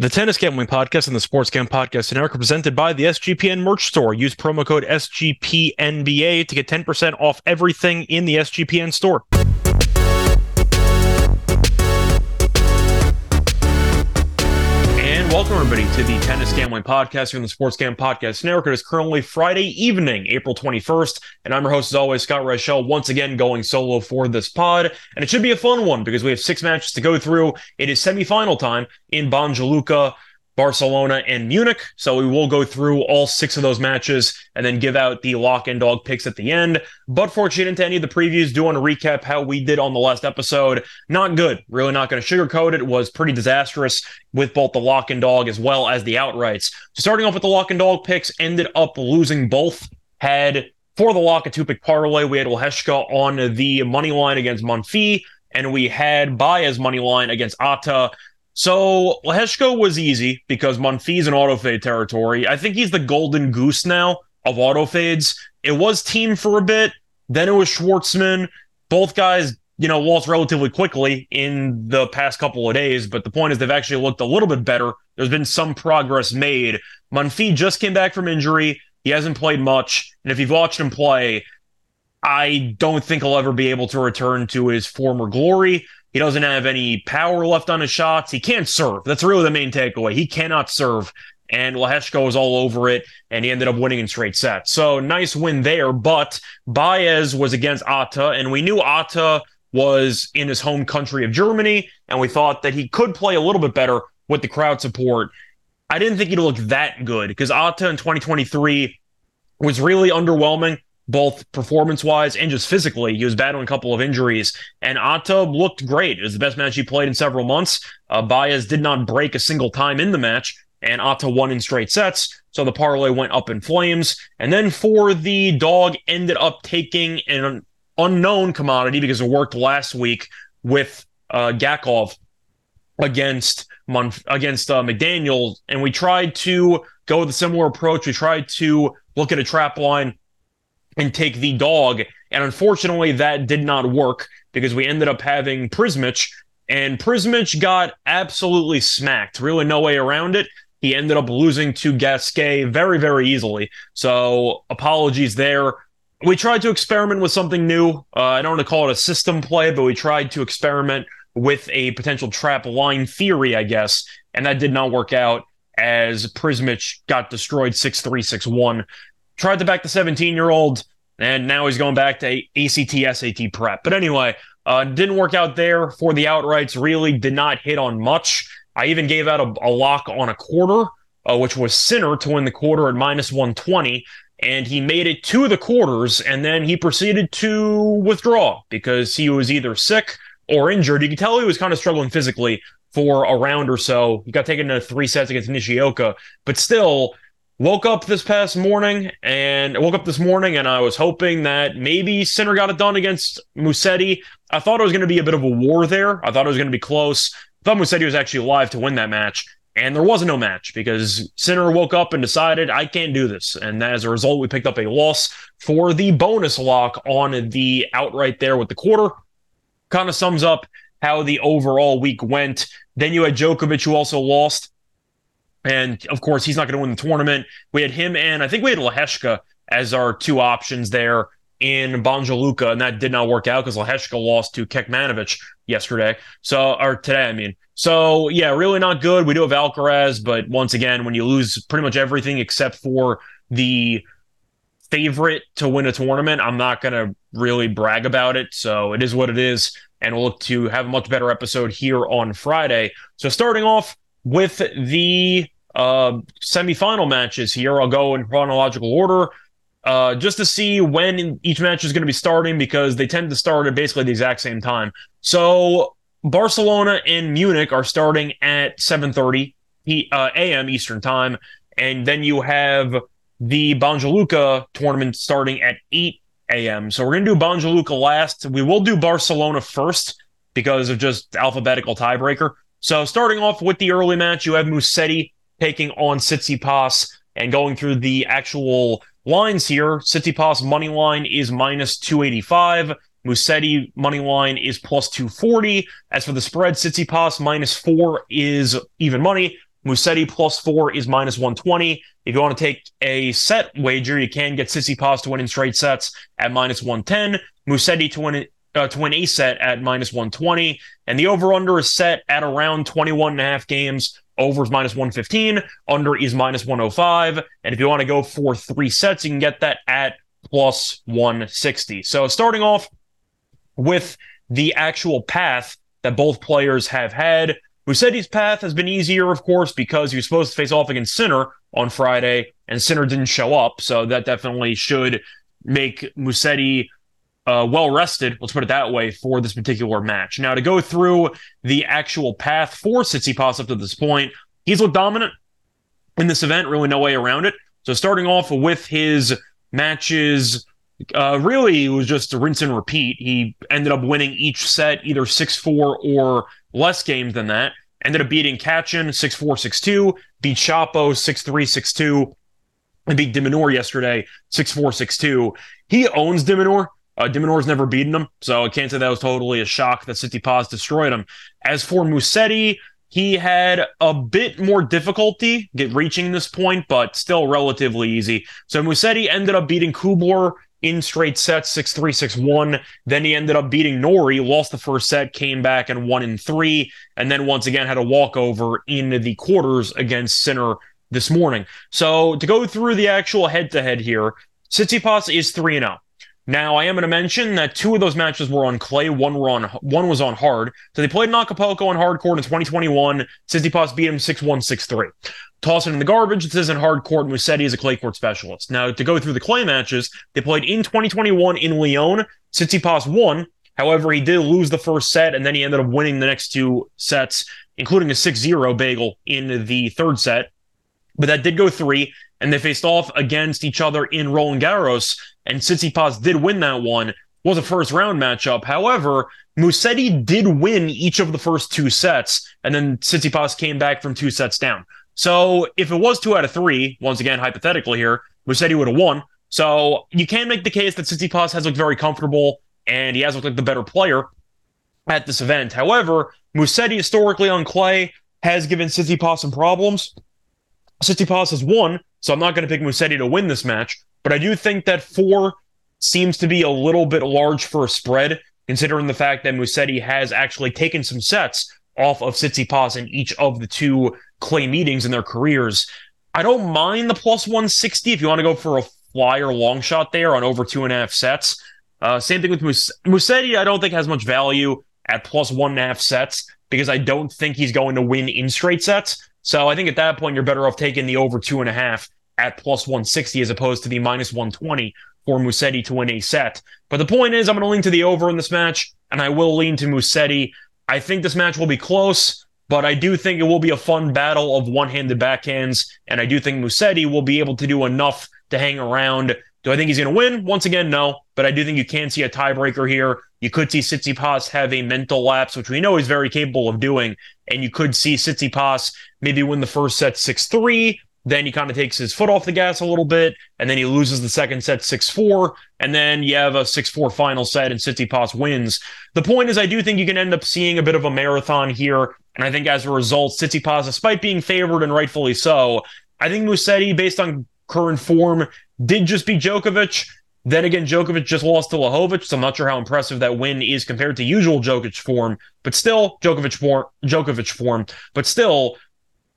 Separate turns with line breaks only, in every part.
The Tennis Gambling Podcast and the Sports Gam Podcast Network are presented by the SGPN merch store. Use promo code SGPNBA to get 10% off everything in the SGPN store. Everybody to the Tennis Gambling Podcast here on the Sports Gam Podcast Network. It is currently Friday evening, April 21st, and I'm your host as always, Scott Reichel, once again going solo for this pod. And it should be a fun one because we have six matches to go through. It is semifinal time in Banja Luka. Barcelona, and Munich. So we will go through all six of those matches and then give out the lock and dog picks at the end. But for getting into any of the previews, do want to recap how we did on the last episode. Not good. Really not going to sugarcoat it. it. Was pretty disastrous with both the lock and dog as well as the outrights. So starting off with the lock and dog picks, ended up losing both. Had for the lock and two pick parlay, we had Lehecka on the money line against Monfils and we had Baez money line against Atta. So Lehecka was easy because Monfils in auto fade territory. I think he's the golden goose now of auto fades. It was Thiem for a bit, then it was Schwartzman. Both guys, you know, lost relatively quickly in the past couple of days, but the point is they've actually looked a little bit better. There's been some progress made. Monfils just came back from injury. He hasn't played much, and if you've watched him play, I don't think he'll ever be able to return to his former glory. He doesn't have any power left on his shots. He can't serve. That's really the main takeaway. He cannot serve. And Lehecka was all over it, and he ended up winning in straight sets. So nice win there. But Baez was against Atta, and we knew Atta was in his home country of Germany, and we thought that he could play a little bit better with the crowd support. I didn't think he'd look that good because Atta in 2023 was really underwhelming both performance wise and just physically. He was battling a couple of injuries, and Atta looked great. It was the best match he played in several months. Uh, Baez did not break a single time in the match, and Atta won in straight sets. So the parlay went up in flames. And then for the dog, ended up taking an unknown commodity because it worked last week with uh, Gakov against Monf- against uh, McDaniel, and we tried to go with a similar approach. We tried to look at a trap line and take the dog. And unfortunately, that did not work because we ended up having Prizmic, and Prizmic got absolutely smacked. Really, no way around it. He ended up losing to Gasquet very, very easily. So, apologies there. We tried to experiment with something new. Uh, I don't want to call it a system play, but we tried to experiment with a potential trap line theory, I guess, and that did not work out as Prizmic got destroyed 6 3 6 1 tried to back the 17 year old, and now he's going back to ACT, SAT prep. But anyway, uh, didn't work out there for the outrights, really did not hit on much. I even gave out a, a lock on a quarter, uh, which was Sinner to win the quarter at minus 120. And he made it to the quarters, and then he proceeded to withdraw because he was either sick or injured. You could tell he was kind of struggling physically for a round or so. He got taken to three sets against Nishioka, but still, woke up this past morning and woke up this morning and I was hoping that maybe Sinner got it done against Musetti. I thought it was going to be a bit of a war there. I thought it was going to be close. I thought Musetti was actually alive to win that match. And there was no match because Sinner woke up and decided, I can't do this. And as a result, we picked up a loss for the bonus lock on the outright there with the quarter. Kind of sums up how the overall week went. Then you had Djokovic, who also lost and of course, he's not going to win the tournament. We had him and I think we had Lehecka as our two options there in Banja Luka, and that did not work out because Lehecka lost to Kecmanovic yesterday. So, or today, I mean. So, yeah, really not good. We do have Alcaraz, but once again, when you lose pretty much everything except for the favorite to win a tournament, I'm not going to really brag about it. So, it is what it is. And we'll look to have a much better episode here on Friday. So, starting off with the uh, semifinal matches here. I'll go in chronological order uh, just to see when each match is going to be starting because they tend to start at basically the exact same time. So Barcelona and Munich are starting at 7:30 uh, a.m. Eastern time, and then you have the Banja Luka tournament starting at 8 a.m. So we're going to do Banja Luka last. We will do Barcelona first because of just alphabetical tiebreaker. So starting off with the early match, you have Musetti taking on Tsitsipas and going through the actual lines here. Tsitsipas money line is minus 285. Musetti money line is plus 240. As for the spread, Tsitsipas minus four is even money. Musetti plus four is minus 120. If you want to take a set wager, you can get Tsitsipas to win in straight sets at minus 110. Musetti to win uh, to win a set at minus 120. And the over under is set at around 21 and a half games. Over is minus 115. Under is minus 105. And if you want to go for three sets, you can get that at plus 160. So starting off with the actual path that both players have had. Musetti's path has been easier, of course, because he was supposed to face off against Sinner on Friday, and Sinner didn't show up. So that definitely should make Musetti uh, well rested, let's put it that way, for this particular match. Now, to go through the actual path for Tsitsipas up to this point, he's looked dominant in this event, really no way around it. So, starting off with his matches, uh, really it was just a rinse and repeat. He ended up winning each set either 6 4 or less games than that. Ended up beating Cachin 6 4 6 2, beat Shapo 6 3 6 2, and beat de Minaur yesterday 6 4 6 2. He owns de Minaur. Uh, de Minaur's never beaten him, so I can't say that was totally a shock that Tsitsipas destroyed him. As for Musetti, he had a bit more difficulty get reaching this point, but still relatively easy. So Musetti ended up beating Kubler in straight sets, 6 3, 6 1. Then he ended up beating Norrie, lost the first set, came back and won in three, and then once again had a walkover in the quarters against Sinner this morning. So to go through the actual head to head here, Tsitsipas is 3 0. Now, I am going to mention that two of those matches were on clay, one were on one was on hard. So they played in Acapulco on hard court in 2021. Tsitsipas beat him 6-1, 6-3. Toss it in the garbage. This isn't hard court. Musetti is a clay court specialist. Now, to go through the clay matches, they played in 2021 in Lyon. Tsitsipas won. However, he did lose the first set, and then he ended up winning the next two sets, including a 6-0 bagel in the third set. But that did go three and they faced off against each other in Roland Garros, and Tsitsipas did win that one. Was a first round matchup. However, Musetti did win each of the first two sets, and then Tsitsipas came back from two sets down. So if it was two out of three, once again hypothetically here, Musetti would have won. So you can make the case that Tsitsipas has looked very comfortable and he has looked like the better player at this event. However, Musetti historically on clay has given Tsitsipas some problems. Tsitsipas has won, so I'm not going to pick Musetti to win this match, but I do think that four seems to be a little bit large for a spread, considering the fact that Musetti has actually taken some sets off of Tsitsipas in each of the two clay meetings in their careers. I don't mind the plus 160 if you want to go for a flyer long shot there on over two and a half sets. Uh, same thing with Mus- Musetti, I don't think has much value at plus one and a half sets because I don't think he's going to win in straight sets. So I think at that point, you're better off taking the over two and a half at plus 160 as opposed to the minus 120 for Musetti to win a set. But the point is, I'm going to lean to the over in this match, and I will lean to Musetti. I think this match will be close, but I do think it will be a fun battle of one handed backhands, and I do think Musetti will be able to do enough to hang around. Do I think he's going to win? Once again, no, but I do think you can see a tiebreaker here. You could see Tsitsipas have a mental lapse, which we know he's very capable of doing. And you could see Tsitsipas maybe win the first set 6 3. Then he kind of takes his foot off the gas a little bit. And then he loses the second set 6 4. And then you have a 6 4 final set and Tsitsipas wins. The point is, I do think you can end up seeing a bit of a marathon here. And I think as a result, Tsitsipas, despite being favored and rightfully so, I think Musetti, based on current form, did just beat Djokovic. Then again, Djokovic just lost to Lajovic, so I'm not sure how impressive that win is compared to usual Djokovic form. But still, Djokovic form, Djokovic form. But still,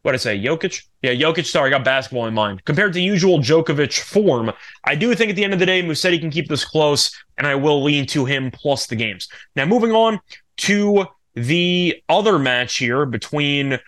what I say, Jokic? Yeah, Jokic. Sorry, I got basketball in mind. Compared to usual Djokovic form, I do think at the end of the day, Musetti can keep this close, and I will lean to him plus the games. Now, moving on to the other match here between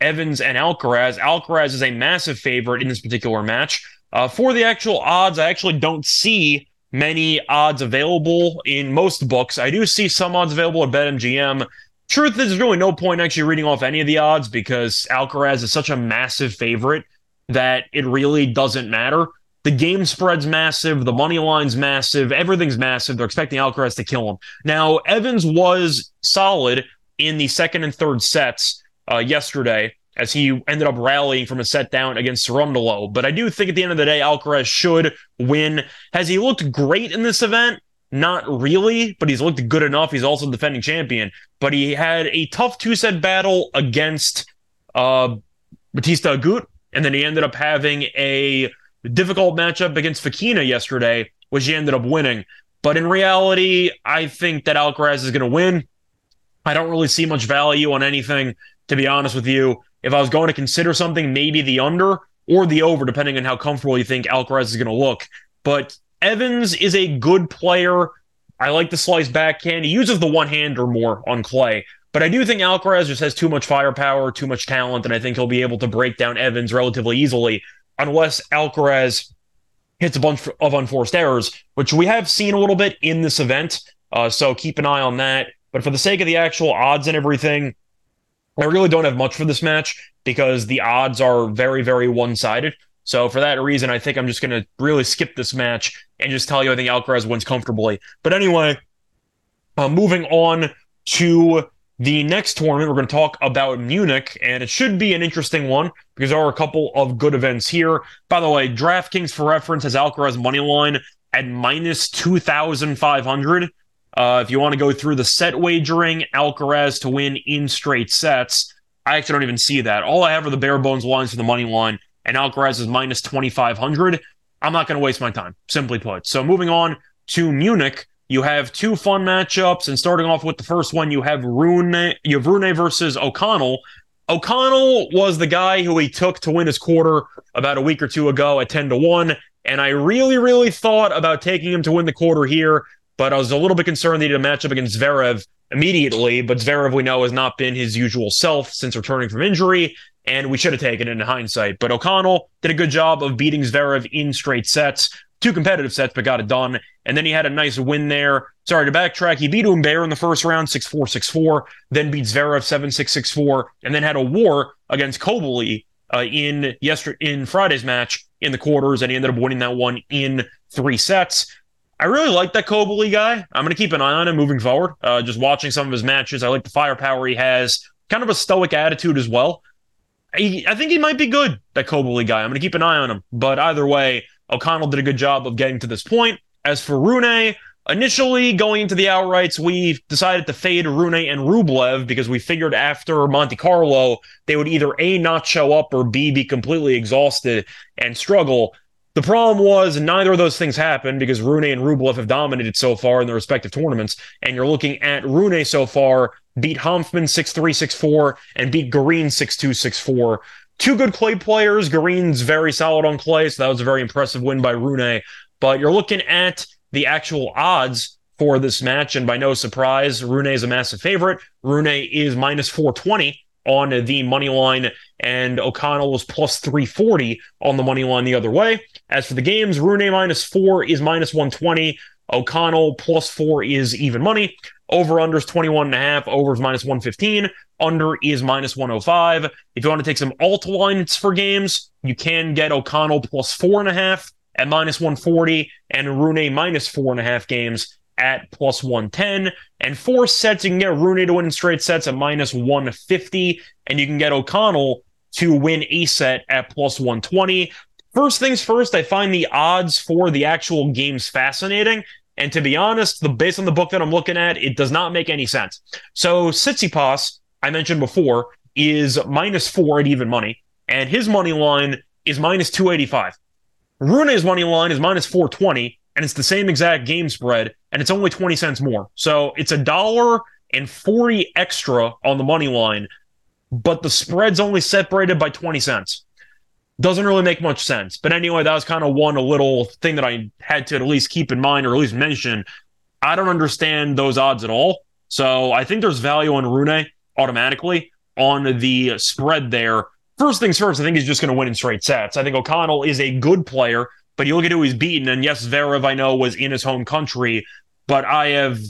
Evans and Alcaraz. Alcaraz is a massive favorite in this particular match. Uh, for the actual odds, I actually don't see many odds available in most books. I do see some odds available at BetMGM. Truth is, there's really no point actually reading off any of the odds because Alcaraz is such a massive favorite that it really doesn't matter. The game spread's massive, the money line's massive, everything's massive. They're expecting Alcaraz to kill him. Now, Evans was solid in the second and third sets uh, yesterday as he ended up rallying from a set down against Cerundolo. But I do think at the end of the day, Alcaraz should win. Has he looked great in this event? Not really, but he's looked good enough. He's also defending champion. But he had a tough two set battle against uh, Bautista Agut, and then he ended up having a difficult matchup against Fokina yesterday, which he ended up winning. But in reality, I think that Alcaraz is going to win. I don't really see much value on anything, to be honest with you. If I was going to consider something, maybe the under or the over, depending on how comfortable you think Alcaraz is going to look. But Evans is a good player. I like the slice backhand. He uses the one hand or more on clay. But I do think Alcaraz just has too much firepower, too much talent, and I think he'll be able to break down Evans relatively easily unless Alcaraz hits a bunch of unforced errors, which we have seen a little bit in this event. Uh, so keep an eye on that. But for the sake of the actual odds and everything, I really don't have much for this match because the odds are very, very one sided. So for that reason, I think I'm just going to really skip this match and just tell you I think Alcaraz wins comfortably. But anyway, uh, moving on to the next tournament, we're going to talk about Munich, and it should be an interesting one because there are a couple of good events here. By the way, DraftKings for reference has Alcaraz money line at minus 2,500. Uh, if you want to go through the set wagering, Alcaraz to win in straight sets, I actually don't even see that. All I have are the bare bones lines for the money line, and Alcaraz is minus 2,500. I'm not going to waste my time, simply put. So moving on to Munich, you have two fun matchups, and starting off with the first one, you have Rune, you have Rune versus O'Connell. O'Connell was the guy who he took to win his quarter about a week or two ago at 10 to 1. And I really, really thought about taking him to win the quarter here but I was a little bit concerned that he had a matchup against Zverev immediately. But Zverev, we know, has not been his usual self since returning from injury, and we should have taken it in hindsight. But O'Connell did a good job of beating Zverev in straight sets, two competitive sets, but got it done. And then he had a nice win there. Sorry to backtrack. He beat Humbert in the first round, 6 4 6 4, then beat Zverev 7 6 6 4, and then had a war against Cobley uh, in yesterday in Friday's match in the quarters, and he ended up winning that one in three sets. I really like that Cobley guy. I'm going to keep an eye on him moving forward. Uh, just watching some of his matches, I like the firepower he has. Kind of a stoic attitude as well. I, I think he might be good, that Cobley guy. I'm going to keep an eye on him. But either way, O'Connell did a good job of getting to this point. As for Rune, initially going into the outrights, we decided to fade Rune and Rublev because we figured after Monte Carlo, they would either A, not show up, or B, be completely exhausted and struggle. The problem was neither of those things happened because Rune and Rublev have dominated so far in their respective tournaments. And you're looking at Rune so far beat Hanfmann 6 3 6 4 and beat Green 6 2 6 4. Two good clay players. Green's very solid on clay, so that was a very impressive win by Rune. But you're looking at the actual odds for this match, and by no surprise, Rune is a massive favorite. Rune is minus 420 on the money line, and O'Connell was plus 340 on the money line the other way. As for the games, Rune minus four is minus 120. O'Connell plus four is even money. Over under is 21 and a half. Over is minus 115. Under is minus 105. If you want to take some alt lines for games, you can get O'Connell plus four and a half at minus 140 and Rune minus four and a half games at plus 110. And four sets, you can get Rune to win straight sets at minus 150. And you can get O'Connell to win a set at plus 120. First things first, I find the odds for the actual games fascinating. And to be honest, the based on the book that I'm looking at, it does not make any sense. So Tsitsipas, I mentioned before, is minus four at even money, and his money line is minus 285. Rune's money line is minus 420, and it's the same exact game spread, and it's only 20 cents more. So it's a dollar and 40 extra on the money line, but the spread's only separated by 20 cents. Doesn't really make much sense. But anyway, that was kind of one a little thing that I had to at least keep in mind or at least mention. I don't understand those odds at all. So I think there's value on Rune automatically on the spread there. First things first, I think he's just going to win in straight sets. I think O'Connell is a good player. But you look at who he's beaten, and yes, Zverev, I know, was in his home country, but I have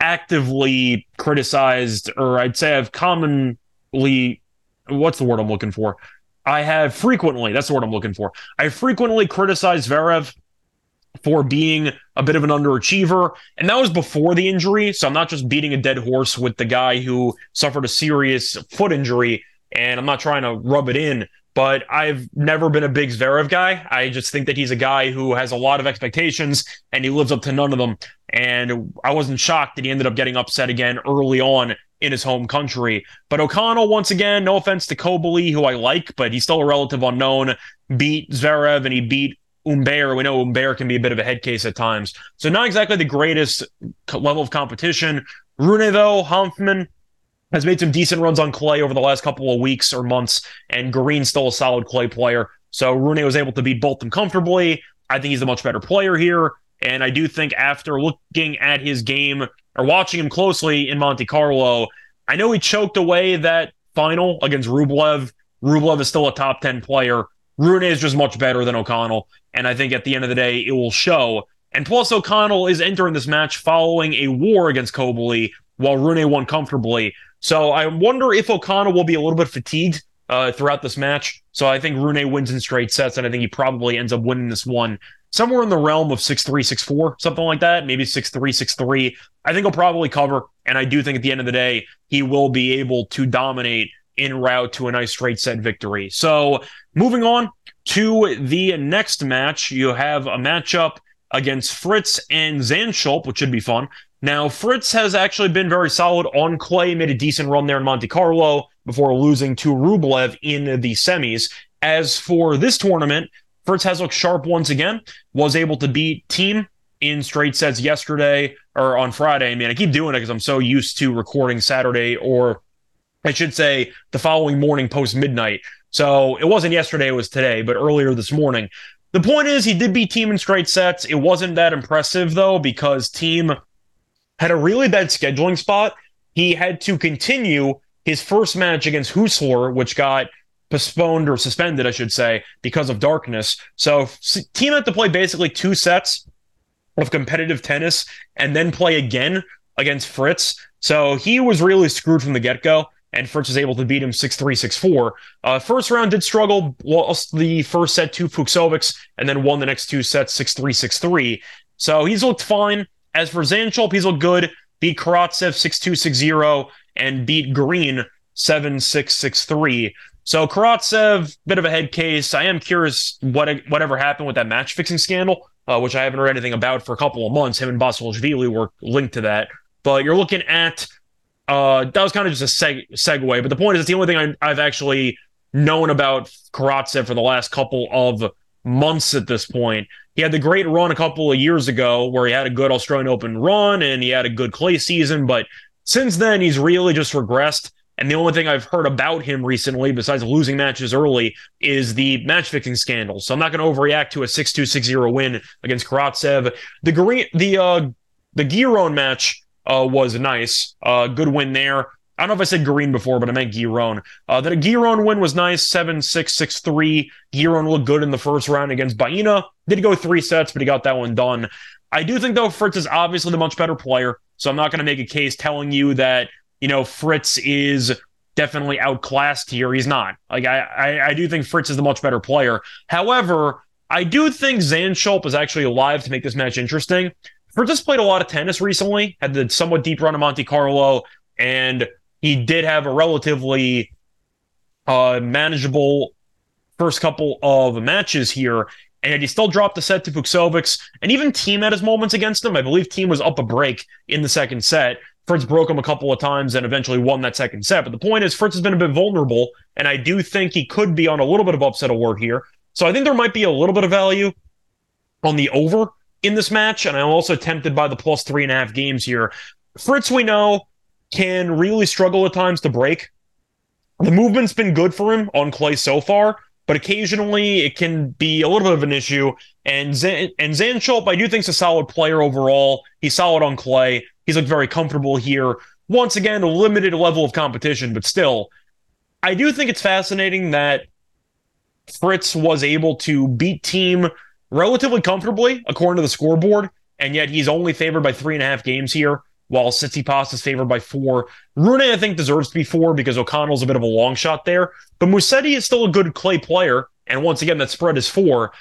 actively criticized, or I'd say I've commonly, what's the word I'm looking for? I have frequently, that's word I'm looking for. I frequently criticized Zverev for being a bit of an underachiever. And that was before the injury. So I'm not just beating a dead horse with the guy who suffered a serious foot injury. And I'm not trying to rub it in but I've never been a big Zverev guy. I just think that he's a guy who has a lot of expectations and he lives up to none of them. And I wasn't shocked that he ended up getting upset again early on in his home country. But O'Connell, once again, no offense to Kobyly, who I like, but he's still a relative unknown, beat Zverev and he beat Humbert. We know Humbert can be a bit of a head case at times. So not exactly the greatest level of competition. Rune, though, Hanfmann, has made some decent runs on clay over the last couple of weeks or months, and Green's still a solid clay player. So Rune was able to beat both them comfortably. I think he's a much better player here. And I do think after looking at his game or watching him closely in Monte Carlo, I know he choked away that final against Rublev. Rublev is still a top 10 player. Rune is just much better than O'Connell. And I think at the end of the day, it will show. And plus, O'Connell is entering this match following a war against Kobyly while Rune won comfortably. So I wonder if O'Connell will be a little bit fatigued uh, throughout this match. So I think Rune wins in straight sets, and I think he probably ends up winning this one somewhere in the realm of 6 3, 6 4, something like that, maybe 6 3, 6 3. I think he'll probably cover. And I do think at the end of the day, he will be able to dominate en route to a nice straight set victory. So moving on to the next match, you have a matchup against Fritz and Zandschulp, which should be fun. Now, Fritz has actually been very solid on clay, made a decent run there in Monte Carlo before losing to Rublev in the semis. As for this tournament, Fritz looked sharp once again, was able to beat Thiem in straight sets yesterday or on Friday. I mean, I keep doing it because I'm so used to recording Saturday or I should say the following morning post midnight. So it wasn't yesterday, it was today, but earlier this morning. The point is, he did beat Thiem in straight sets. It wasn't that impressive, though, because Thiem had a really bad scheduling spot. He had to continue his first match against Huesler, which got postponed or suspended, I should say, because of darkness. So Thiem had to play basically two sets of competitive tennis and then play again against Fritz. So he was really screwed from the get go. And Fritz was able to beat him 6 3, 6 4. Uh, first round did struggle, lost the first set to Fucsovics, and then won the next two sets 6 3, 6 3. So he's looked fine. As for Zandschulp, he's looked good. Beat Karatsev 6-2-6-0 and beat Green 7-6-6-3. So Karatsev, bit of a head case. I am curious what whatever happened with that match fixing scandal, uh, which I haven't heard anything about for a couple of months. Him and Basilashvili were linked to that. But you're looking at uh, that was kind of just a seg- segue. But the point is, it's the only thing I, I've actually known about Karatsev for the last couple of months at this point. He had the great run a couple of years ago where he had a good Australian Open run and he had a good clay season, but since then he's really just regressed. And the only thing I've heard about him recently, besides losing matches early, is the match fixing scandal. So I'm not going to overreact to a 6-2, 6-0 win against Karatsev. The green, the uh, the Giron match uh, was nice. Uh, good win there. I don't know if I said Green before, but I meant Giron. Uh, that Giron win was nice, 7 6 6 3. Giron looked good in the first round against Baena. Did go three sets, but he got that one done. I do think, though, Fritz is obviously the much better player. So I'm not going to make a case telling you that, you know, Fritz is definitely outclassed here. He's not. Like, I, I, I do think Fritz is the much better player. However, I do think Zandschulp is actually alive to make this match interesting. Fritz has played a lot of tennis recently, had the somewhat deep run of Monte Carlo, and he did have a relatively uh, manageable first couple of matches here, and he still dropped the set to Fucsovics. And even Thiem had his moments against him. I believe Thiem was up a break in the second set. Fritz broke him a couple of times and eventually won that second set. But the point is, Fritz has been a bit vulnerable, and I do think he could be on a little bit of upset alert here. So I think there might be a little bit of value on the over in this match, and I'm also tempted by the plus three and a half games here. Fritz, we know, can really struggle at times to break. The movement's been good for him on clay so far, but occasionally it can be a little bit of an issue. And Zan- and Zandschulp, I do think, is a solid player overall. He's solid on clay. He's looked very comfortable here. Once again, a limited level of competition, but still, I do think it's fascinating that Fritz was able to beat Thiem relatively comfortably, according to the scoreboard, and yet he's only favored by three and a half games here while Tsitsipas is favored by four. Rune, I think, deserves to be four because O'Connell's a bit of a long shot there. But Musetti is still a good clay player. And once again, that spread is four.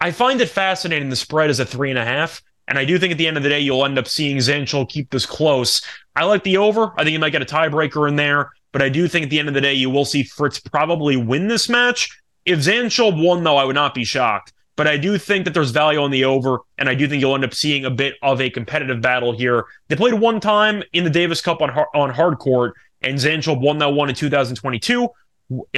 I find it fascinating the spread is a three and a half. And I do think at the end of the day, you'll end up seeing Zandschulp keep this close. I like the over. I think you might get a tiebreaker in there. But I do think at the end of the day, you will see Fritz probably win this match. If Zandschulp won, though, I would not be shocked. But I do think that there's value on the over, and I do think you'll end up seeing a bit of a competitive battle here. They played one time in the Davis Cup on on hard court, and Zandschulp won that one in 2022,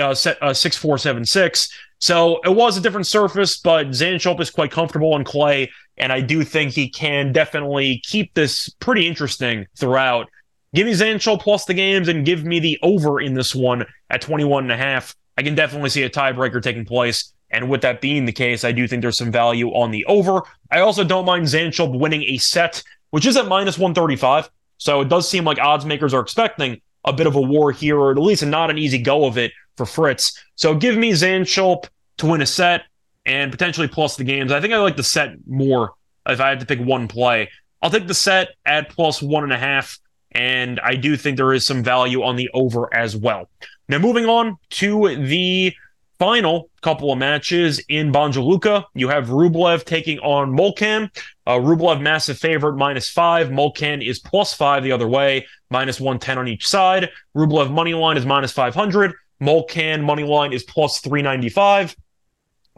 uh, set uh, six four seven six. So it was a different surface, but Zandschulp is quite comfortable on clay, and I do think he can definitely keep this pretty interesting throughout. Give me Zandschulp plus the games and give me the over in this one at 21 and a half. I can definitely see a tiebreaker taking place. And with that being the case, I do think there's some value on the over. I also don't mind Zandschulp winning a set, which is at minus 135. So it does seem like odds makers are expecting a bit of a war here, or at least not an easy go of it for Fritz. So give me Zandschulp to win a set and potentially plus the games. I think I like the set more if I had to pick one play. I'll take the set at plus one and a half, and I do think there is some value on the over as well. Now, moving on to the final couple of matches in Banja Luka, you have Rublev taking on Molcan. Uh, Rublev, massive favorite, minus five. Molcan is plus five the other way, minus 110 on each side. Rublev money line is minus 500. Molcan money line is plus 395.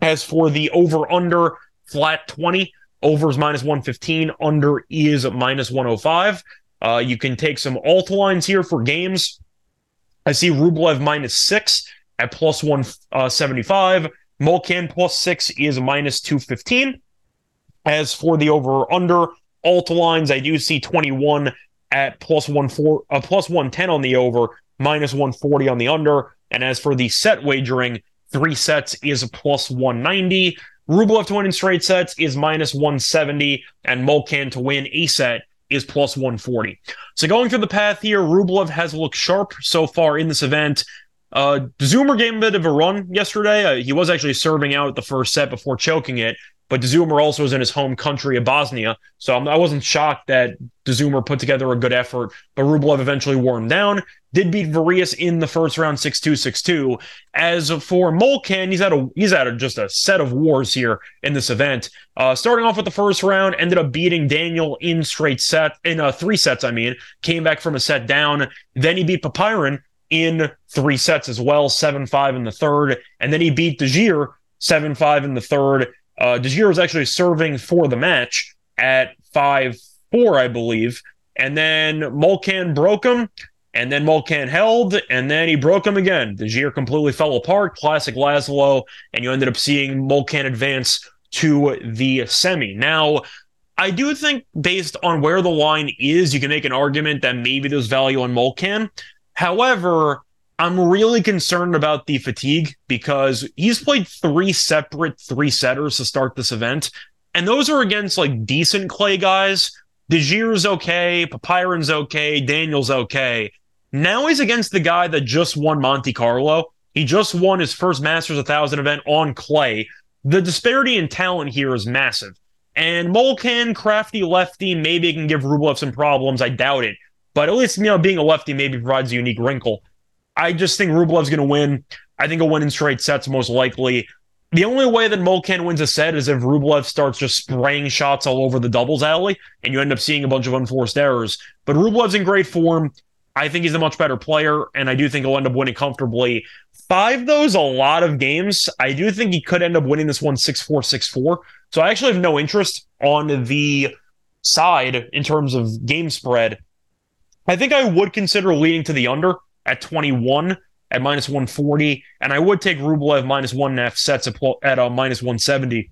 As for the over under flat 20, over is minus 115, under is minus 105. Uh, you can take some alt lines here for games. I see Rublev minus six at plus 175. Uh, Molcan plus six is minus 215. As for the over under alt lines, I do see 21 at plus one four, uh, plus 110 on the over, minus 140 on the under. And as for the set wagering, three sets is plus 190. Rublev to win in straight sets is minus 170, and Molcan to win a set is plus 140. So going through the path here, Rublev has looked sharp so far in this event. Uh, gave a bit of a run yesterday. Uh, he was actually serving out the first set before choking it, but Dzumhur also was in his home country of Bosnia, so I'm, I was not shocked that Dzumhur put together a good effort. But Rublev eventually wore him down. Did beat Varillas in the first round 6-2, 6-2. As for Molcan, he's had a he's had a, just a set of wars here in this event. Uh, starting off with the first round, ended up beating Daniel in straight set in uh, three sets. I mean, came back from a set down. Then he beat Popyrin in three sets as well, 7-5 in the third, and then he beat Djere 7-5 in the third uh, Djere was actually serving for the match at 5 4, I believe. And then Molcan broke him, and then Molcan held, and then he broke him again. Djere completely fell apart, classic Laslo, and you ended up seeing Molcan advance to the semi. Now, I do think based on where the line is, you can make an argument that maybe there's value on Molcan. However, I'm really concerned about the fatigue because he's played three separate three setters to start this event. And those are against like decent clay guys. Djere's okay, Popyrin's okay, Daniel's okay. Now he's against the guy that just won Monte Carlo. He just won his first Masters 1000 event on clay. The disparity in talent here is massive. And Molcan, crafty lefty, maybe can give Rublev some problems. I doubt it. But at least, you know, being a lefty maybe provides a unique wrinkle. I just think Rublev's going to win. I think he'll win in straight sets most likely. The only way that Molcan wins a set is if Rublev starts just spraying shots all over the doubles alley and you end up seeing a bunch of unforced errors. But Rublev's in great form. I think he's a much better player, and I do think he'll end up winning comfortably. Five, though, is a lot of games. I do think he could end up winning this one 6 4 6 4. So I actually have no interest on the side in terms of game spread. I think I would consider leading to the under at 21 at minus 140, and I would take Rublev minus one and a half sets at, at uh, minus 170.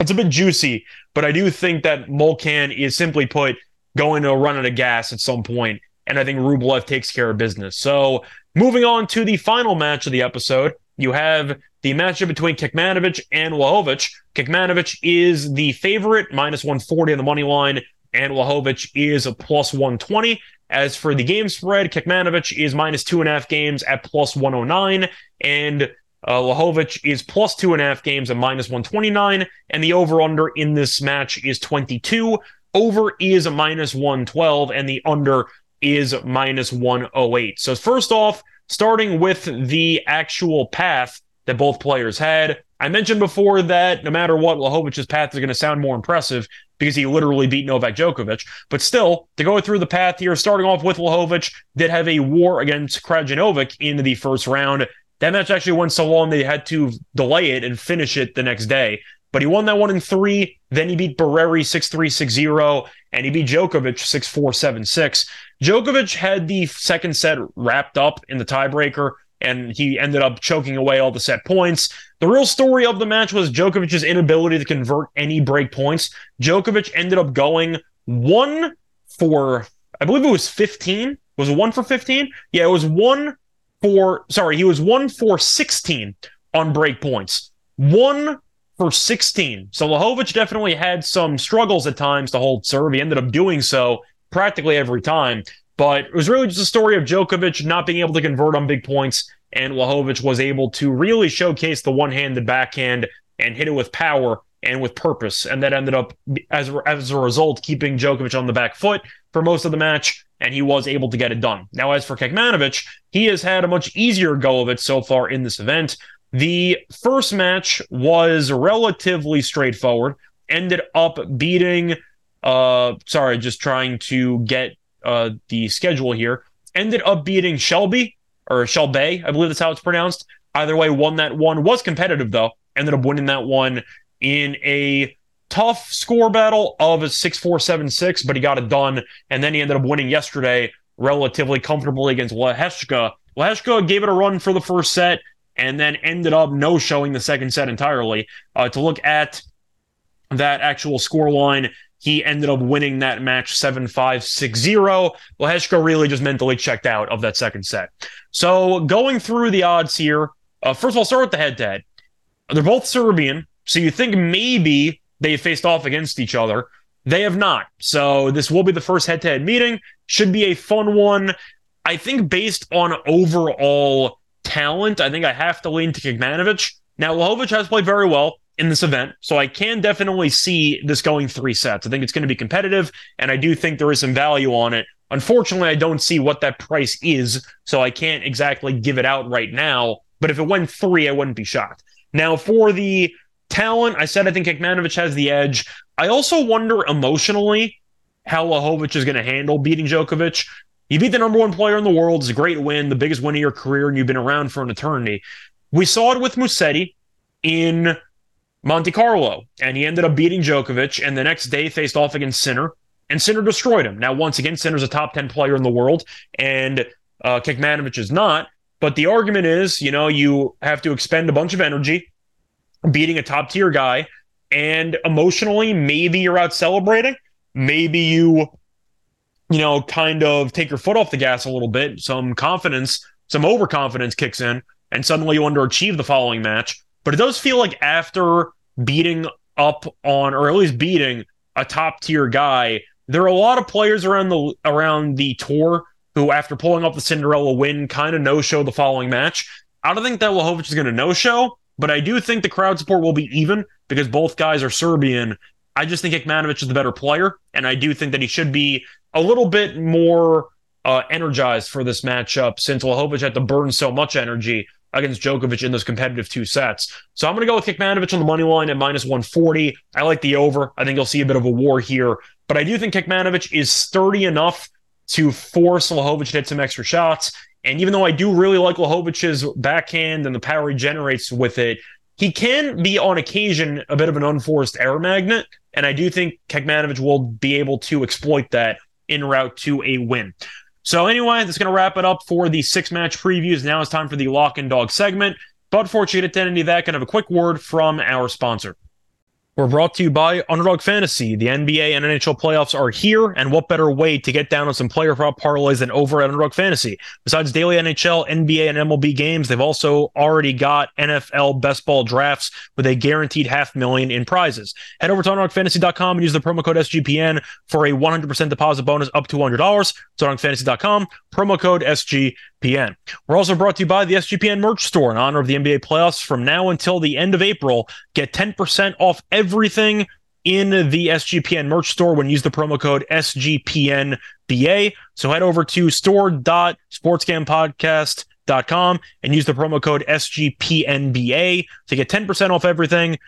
It's a bit juicy, but I do think that Molcan is simply put going to run out of gas at some point, and I think Rublev takes care of business. So moving on to the final match of the episode, you have the matchup between Kecmanovic and Lajovic. Kecmanovic is the favorite, minus 140 on the money line, and Lajovic is a plus 120. As for the game spread, Kecmanovic is minus two and a half games at plus 109, and uh, Lajovic is plus two and a half games at minus 129, and the over under in this match is 22. Over is a minus 112, and the under is minus 108. So, first off, starting with the actual path that both players had, I mentioned before that no matter what, Lajovic's path is going to sound more impressive because he literally beat Novak Djokovic. But still, to go through the path here, starting off with Lajovic, did have a war against Krajinovic in the first round. That match actually went so long they had to delay it and finish it the next day. But he won that one in three. Then he beat Barrere 6 3 6 0. and he beat Djokovic 6 4 7 6. Djokovic had the second set wrapped up in the tiebreaker, and he ended up choking away all the set points. The real story of the match was Djokovic's inability to convert any break points. Djokovic ended up going one for, I believe it was 15. Was it one for 15? Yeah, it was one for, sorry, he was one for 16 on break points. One for 16. So Lajovic definitely had some struggles at times to hold serve. He ended up doing so practically every time. But it was really just a story of Djokovic not being able to convert on big points, and Lajovic was able to really showcase the one-handed backhand and hit it with power and with purpose. And that ended up, as, as a result, keeping Djokovic on the back foot for most of the match, and he was able to get it done. Now, as for Kecmanovic, he has had a much easier go of it so far in this event. The first match was relatively straightforward, ended up beating, uh, sorry, just trying to get uh, the schedule here, ended up beating Shelby or Shelby, I believe that's how it's pronounced. Either way, won that one. Was competitive though. Ended up winning that one in a tough score battle of a 6 4 7 6, but he got it done. And then he ended up winning yesterday relatively comfortably against Lehecka. Lehecka gave it a run for the first set and then ended up no showing the second set entirely. Uh, to look at that actual score line, he ended up winning that match 7 5 6 0. Lehecka really just mentally checked out of that second set. So going through the odds here, uh, first of all, start with the head to head. They're both Serbian. So you think maybe they faced off against each other. They have not. So this will be the first head to head meeting. Should be a fun one. I think based on overall talent, I think I have to lean to Kecmanovic. Now, Lajovic has played very well in this event, so I can definitely see this going three sets. I think it's going to be competitive, and I do think there is some value on it. Unfortunately, I don't see what that price is, so I can't exactly give it out right now. But if it went three, I wouldn't be shocked. Now, for the talent, I said I think Kecmanovic has the edge. I also wonder emotionally how Lajovic is going to handle beating Djokovic. You beat the number one player in the world. It's a great win, the biggest win of your career, and you've been around for an eternity. We saw it with Musetti in Monte Carlo, and he ended up beating Djokovic, and the next day faced off against Sinner, and Sinner destroyed him. Now, once again, Sinner's a top 10 player in the world, and uh, Kecmanovic is not. But the argument is, you know, you have to expend a bunch of energy beating a top tier guy, and emotionally, maybe you're out celebrating. Maybe you you know, kind of take your foot off the gas a little bit, some confidence, some overconfidence kicks in, and suddenly you underachieve the following match. But it does feel like after beating up on, or at least beating a top tier guy, there are a lot of players around the around the tour who, after pulling off the Cinderella win, kind of no show the following match. I don't think that Lajovic is going to no show, but I do think the crowd support will be even because both guys are Serbian. I just think Kecmanovic is the better player, and I do think that he should be a little bit more uh, energized for this matchup since Lajovic had to burn so much energy against Djokovic in those competitive two sets. So I'm going to go with Kecmanovic on the money line at minus 140. I like the over. I think you'll see a bit of a war here, but I do think Kecmanovic is sturdy enough to force Lajovic to hit some extra shots. And even though I do really like Lajovic's backhand and the power he generates with it, he can be on occasion a bit of an unforced error magnet. And I do think Kecmanovic will be able to exploit that en route to a win. So, anyway, that's going to wrap it up for the six match previews. Now it's time for the lock and dog segment. But before you get to of that, can have a quick word from our sponsor. We're brought to you by Underdog Fantasy. The NBA and NHL playoffs are here, and what better way to get down on some player prop parlays than over at Underdog Fantasy? Besides daily NHL, NBA, and MLB games, they've also already got NFL best ball drafts with a guaranteed half million in prizes. Head over to UnderdogFantasy.com and use the promo code SGPN for a 100% deposit bonus up to $100. It's UnderdogFantasy.com, promo code SGPN. We're also brought to you by the SGPN merch store in honor of the NBA playoffs. From now until the end of April, get 10% off everything in the SGPN merch store when you use the promo code SGPNBA. So head over to store.sportscampodcast.com and use the promo code SGPNBA to get 10% off everything.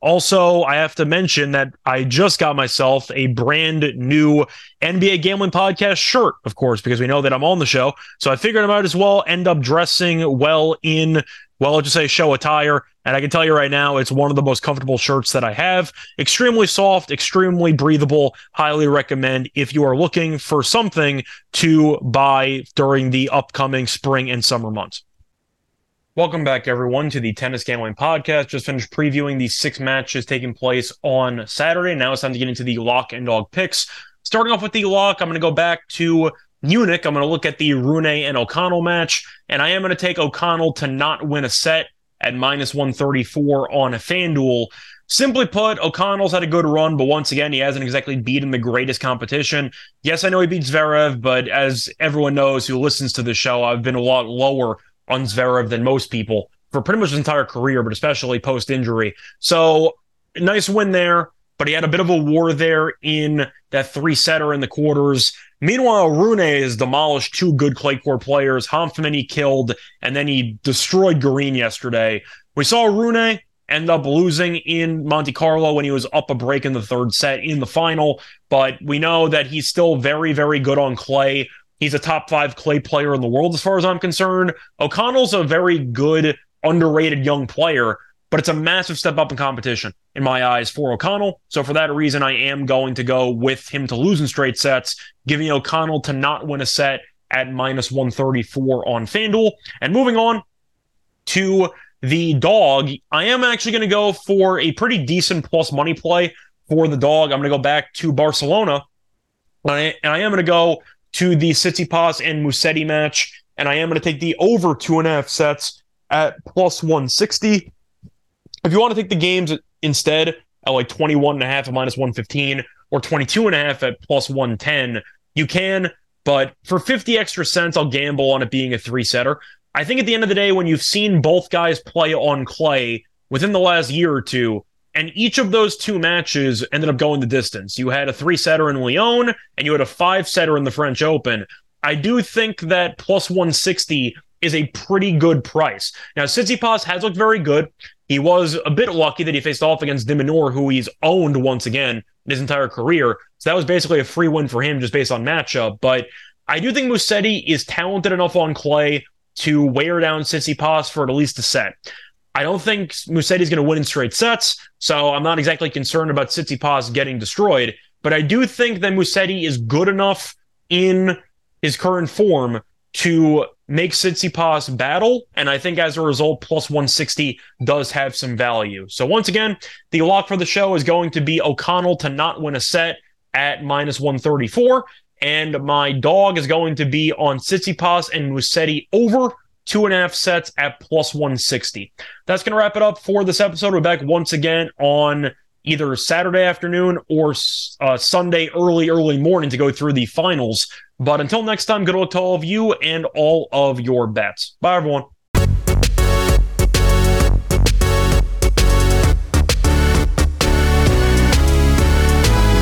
Also, I have to mention that I just got myself a brand new NBA Gambling Podcast shirt, of course, because we know that I'm on the show. So I figured I might as well end up dressing well in well, I'll just say show attire. And I can tell you right now, it's one of the most comfortable shirts that I have. Extremely soft, extremely breathable. Highly recommend if you are looking for something to buy during the upcoming spring and summer months. Welcome back, everyone, to the Tennis Gambling Podcast. Just finished previewing the six matches taking place on Saturday. Now it's time to get into the lock and dog picks. Starting off with the lock, I'm going to go back to Munich. I'm going to look at the Rune and O'Connell match, and I am going to take O'Connell to not win a set at minus 134 on a FanDuel. Simply put, O'Connell's had a good run, but once again, he hasn't exactly beaten the greatest competition. Yes, I know he beat Zverev, but as everyone knows who listens to the show, I've been a lot lower on Zverev than most people for pretty much his entire career, but especially post injury. So nice win there, but he had a bit of a war there in that three setter in the quarters. Meanwhile, Rune has demolished two good clay court players. Hanfmann he killed, and then he destroyed Garin yesterday. We saw Rune end up losing in Monte Carlo when he was up a break in the third set in the final, but we know that he's still very, very good on clay. He's a top five clay player in the world, as far as I'm concerned. O'Connell's a very good, underrated young player, but it's a massive step up in competition in my eyes for O'Connell. So for that reason, I am going to go with him to lose in straight sets, giving O'Connell to not win a set at minus 134 on FanDuel. And moving on to the dog, I am actually going to go for a pretty decent plus money play for the dog. I'm going to go back to Barcelona. And I, and I am going to go to the Tsitsipas and Musetti match, and I am going to take the over two and a half sets at plus 160. If you want to take the games instead at like 21 and a half at minus 115 or 22 and a half at plus 110, you can. But for 50 extra cents, I'll gamble on it being a three setter. I think at the end of the day, when you've seen both guys play on clay within the last year or two, and each of those two matches ended up going the distance. You had a three setter in Lyon and you had a five setter in the French Open. I do think that plus 160 is a pretty good price. Now, Tsitsipas has looked very good. He was a bit lucky that he faced off against de Minaur, who he's owned once again in his entire career. So that was basically a free win for him just based on matchup. But I do think Musetti is talented enough on clay to wear down Tsitsipas for at least a set. I don't think Musetti is going to win in straight sets, so I'm not exactly concerned about Tsitsipas getting destroyed. But I do think that Musetti is good enough in his current form to make Tsitsipas battle, and I think as a result, plus 160 does have some value. So once again, the lock for the show is going to be O'Connell to not win a set at minus 134, and my dog is going to be on Tsitsipas and Musetti over two and a half sets at plus 160. That's going to wrap it up for this episode. We're back once again on either Saturday afternoon or uh, Sunday early, early morning to go through the finals. But until next time, good luck to all of you and all of your bets. Bye, everyone.